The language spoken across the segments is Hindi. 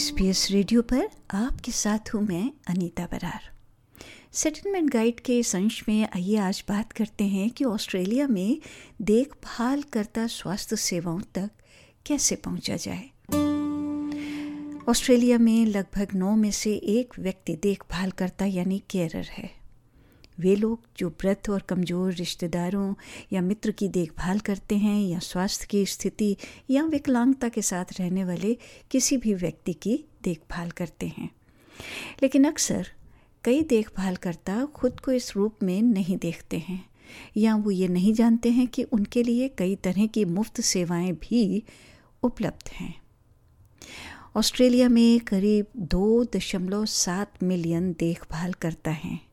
एस पी एस रेडियो पर आपके साथ हूँ मैं अनीता बरार। सेटलमेंट गाइड के इस अंश में आइए आज बात करते हैं कि ऑस्ट्रेलिया में देखभाल करता स्वास्थ्य सेवाओं तक कैसे पहुँचा जाए। ऑस्ट्रेलिया में लगभग नौ में से एक व्यक्ति देखभाल करता यानी केयरर है। वे लोग जो वृद्ध और कमज़ोर रिश्तेदारों या मित्र की देखभाल करते हैं या स्वास्थ्य की स्थिति या विकलांगता के साथ रहने वाले किसी भी व्यक्ति की देखभाल करते हैं। लेकिन अक्सर कई देखभालकर्ता खुद को इस रूप में नहीं देखते हैं या वो ये नहीं जानते हैं कि उनके लिए कई तरह की मुफ़्त सेवाएँ भी उपलब्ध हैं। ऑस्ट्रेलिया में करीब दो दशमलव सात मिलियन देखभाल करता हैं।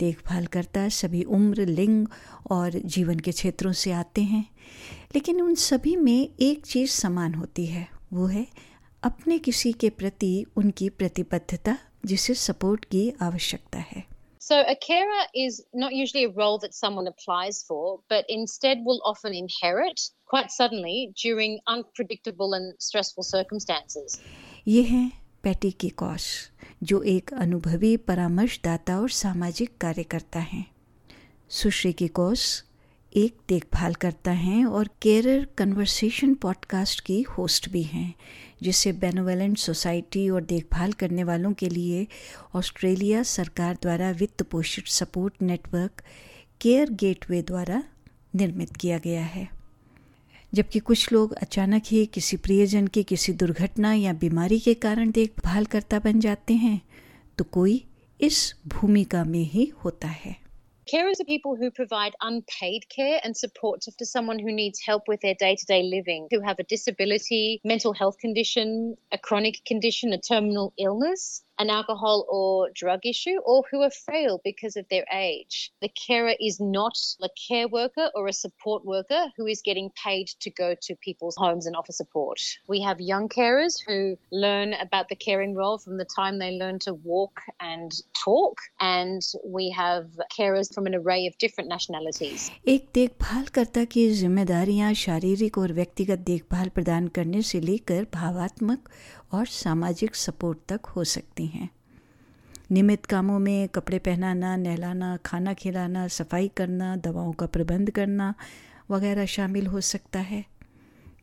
देखभाल करता सभी उम्र लिंग और जीवन के क्षेत्रों से आते हैं लेकिन उन सभी में एक चीज़ समान होती है वो है अपने किसी के प्रति उनकी प्रतिबद्धता जिसे सपोर्ट की आवश्यकता है So, a carer is not usually a role that someone applies for, but instead will often inherit quite suddenly during unpredictable and stressful circumstances. ये है पैटी की कॉश जो एक अनुभवी परामर्शदाता और सामाजिक कार्यकर्ता हैं। सुश्री की कोस एक देखभाल करता हैं और केरर कन्वर्सेशन पॉडकास्ट की होस्ट भी हैं जिसे बेनोवेलेंट सोसाइटी और देखभाल करने वालों के लिए ऑस्ट्रेलिया सरकार द्वारा वित्त पोषित सपोर्ट नेटवर्क केयर गेटवे द्वारा निर्मित किया गया है। जबकि कुछ लोग अचानक ही किसी प्रियजन की किसी दुर्घटना या बीमारी के कारण देखभाल करता बन जाते हैं तो कोई इस भूमिका में ही होता है Carers are people who provide unpaid care and support to someone who needs help with their day to day living, who have a disability, mental health condition, a chronic condition, a terminal illness, an alcohol or drug issue or who are frail because of their age. The carer is not a care worker or a support worker who is getting paid to go to people's homes and offer support. We have young carers who learn about the caring role from the time they learn to walk and talk, and we have carers from an array of different nationalities. एक देखभालकर्ता की जिम्मेदारियां शारीरिक और व्यक्तिगत देखभाल प्रदान करने से लेकर भावात्मक और सामाजिक सपोर्ट तक हो सकती हैं। नियमित कामों में कपड़े पहनाना, नहलाना, खाना खिलाना, सफ़ाई करना, दवाओं का प्रबंध करना वगैरह शामिल हो सकता है।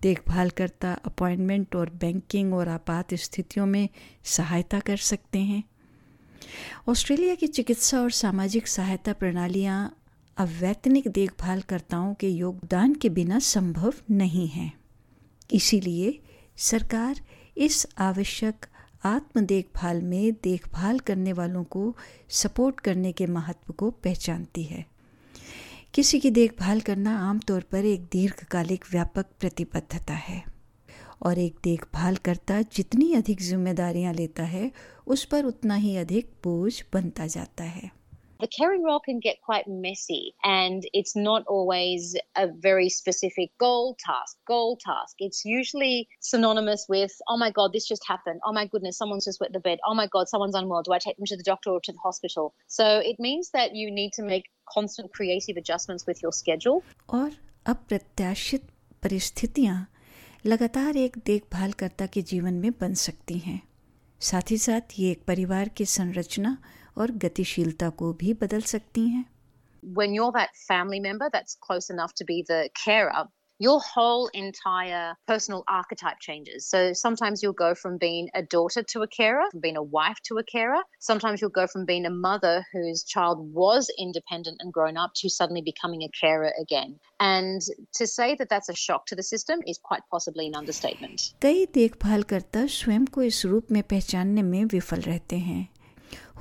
देखभाल करता, अपॉइंटमेंट और बैंकिंग और आपात स्थितियों में सहायता कर सकते हैं। ऑस्ट्रेलिया की चिकित्सा और सामाजिक सहायता प्रणालियाँ अवैतनिक देखभालकर्ताओं के योगदान के बिना संभव नहीं हैं। इसीलिए सरकार इस आवश्यक आत्म देखभाल में देखभाल करने वालों को सपोर्ट करने के महत्व को पहचानती है। किसी की देखभाल करना आमतौर पर एक दीर्घकालिक व्यापक प्रतिबद्धता है और एक देखभाल करता जितनी अधिक जिम्मेदारियाँ लेता है, उस पर उतना ही अधिक बोझ बनता जाता है। The caring role can get quite messy and it's not always a very specific goal task, goal task. It's usually synonymous with, oh my God, this just happened. Oh my goodness, someone's just wet the bed. Oh my God, someone's unwell. Do I take them to the doctor or to the hospital? So it means that you need to make constant creative adjustments with your schedule. और अप्रत्याशित परिस्थितियाँ लगातार एक देखभालकर्ता के जीवन में बन सकती हैं साथ ही साथ ये एक परिवार की संरचना और गतिशीलता को भी बदल सकती हैं When you're that family member that's close enough to be the carer, your whole entire personal archetype changes. So sometimes you'll go from being a daughter to a carer, from being a wife to a carer. Sometimes you'll go from being a mother whose child was independent and grown up to suddenly becoming a carer again. And to say that that's a shock to the system is quite possibly an understatement. कई देखभालकर्ता स्वयं को इस रूप में पहचानने में विफल रहते हैं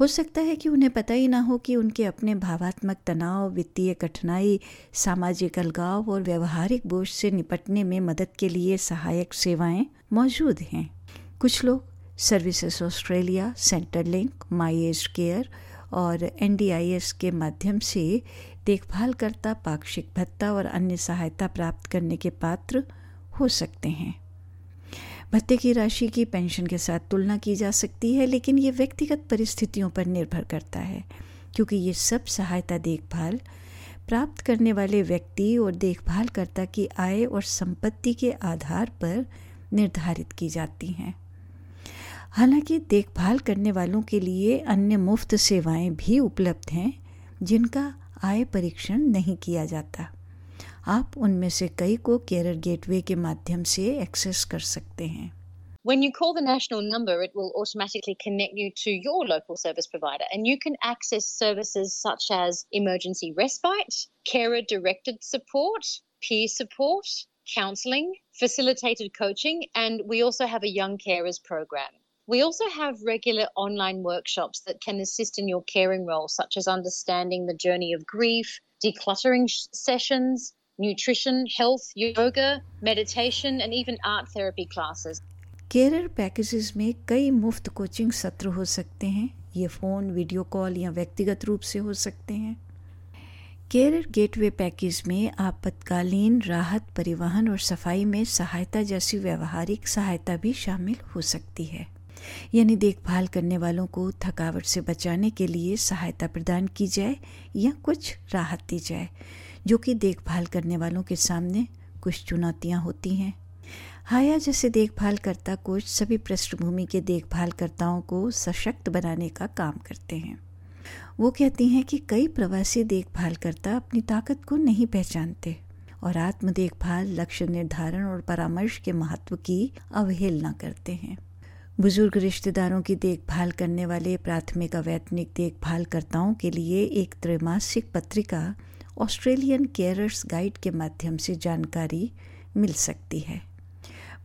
हो सकता है कि उन्हें पता ही ना हो कि उनके अपने भावात्मक तनाव, वित्तीय कठिनाई, सामाजिक अलगाव और व्यवहारिक बोझ से निपटने में मदद के लिए सहायक सेवाएँ मौजूद हैं। कुछ लोग Services Australia Centrelink My Aged Care और एनडीआईएस के माध्यम से देखभालकर्ता, पाक्षिक भत्ता और अन्य सहायता प्राप्त करने के पात्र हो सकते हैं। भत्ते की राशि की पेंशन के साथ तुलना की जा सकती है, लेकिन ये व्यक्तिगत परिस्थितियों पर निर्भर करता है, क्योंकि ये सब सहायता देखभाल प्राप्त करने वाले व्यक्ति और देखभालकर्ता की आय और संपत्ति के आधार पर निर्धारित की जाती हैं। हालाँकि देखभाल करने वालों के लिए अन्य मुफ़्त सेवाएँ भी उपलब्ध हैं, जिनका आय परीक्षण नहीं किया जाता। आप उनमें से कई को केयर गेटवे के माध्यम से एक्सेस कर सकते हैं When you call the national number, it will automatically connect you to your local service provider, and you can access services such as emergency respite, carer directed support, peer support, counselling, facilitated coaching, and we also have a young carers program. We also have regular online workshops that can assist in your caring role, such as understanding the journey of grief, decluttering sessions, nutrition, health, yoga, meditation, and even art therapy classes. Care packages में कई मुफ़्त कोचिंग सत्र हो सकते हैं। ये फ़ोन वीडियो कॉल या व्यक्तिगत रूप से हो सकते हैं। केयर गेटवे पैकेज में आपातकालीन राहत परिवहन और सफ़ाई में सहायता जैसी व्यवहारिक सहायता भी शामिल हो सकती है। यानी देखभाल करने वालों को थकावट से बचाने के लिए सहायता प्रदान की जाए या कुछ राहत दी जाए। जो कि देखभाल करने वालों के सामने कुछ चुनौतियाँ होती हैं। हाया जैसे देखभाल करता कोच सभी पृष्ठभूमि के देखभालकर्ताओं को सशक्त बनाने का काम करते हैं। वो कहती हैं कि कई प्रवासी देखभालकर्ता अपनी ताकत को नहीं पहचानते और आत्म देखभाल, लक्ष्य निर्धारण और परामर्श के महत्व की अवहेलना करते हैं। बुज़ुर्ग रिश्तेदारों की देखभाल करने वाले प्राथमिक अवैतनिक देखभालकर्ताओं के लिए एक त्रैमासिक पत्रिका ऑस्ट्रेलियन केयरर्स गाइड के माध्यम से जानकारी मिल सकती है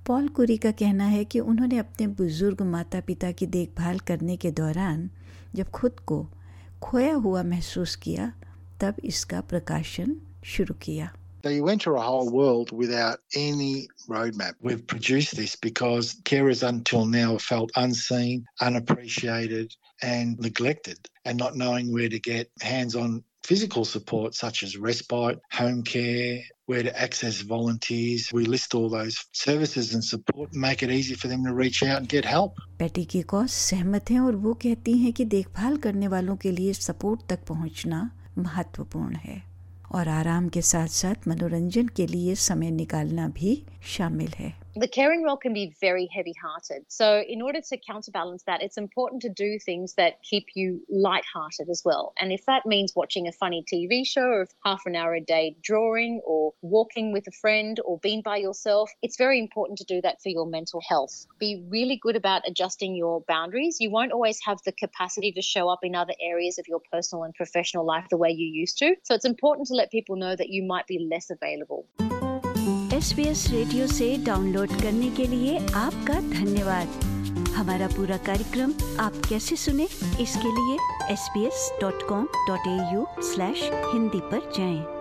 पॉल कुरी का कहना है कि उन्होंने अपने बुज़ुर्ग माता पिता की देखभाल करने के दौरान जब खुद को खोया हुआ महसूस किया तब इसका प्रकाशन शुरू किया So you enter a whole world without any roadmap. We've produced this because carers until now felt unseen, unappreciated, and neglected, and not knowing where to get hands on physical support such as respite, home care, where to access volunteers. We list all those services and support and make it easy for them to reach out and get help. पेटी की कॉस सहमत हैं और वो कहती हैं कि देखभाल करने वालों के लिए सपोर्ट तक पहुँचना महत्वपूर्ण है और आराम के साथ साथ मनोरंजन के लिए समय निकालना भी शामिल है the caring role can be very heavy hearted. So, in order to counterbalance that, it's important to do things that keep you light-hearted as well. And if that means watching a funny TV show or half an hour a day drawing or walking with a friend or being by yourself, it's very important to do that for your mental health. Be really good about adjusting your boundaries. You won't always have the capacity to show up in other areas of your personal and professional life the way you used to. So, it's important to let people know that you might be less available. S radio से डाउनलोड करने के लिए आपका धन्यवाद हमारा पूरा कार्यक्रम आप कैसे सुने, इसके लिए हिंदी पर जाएँ।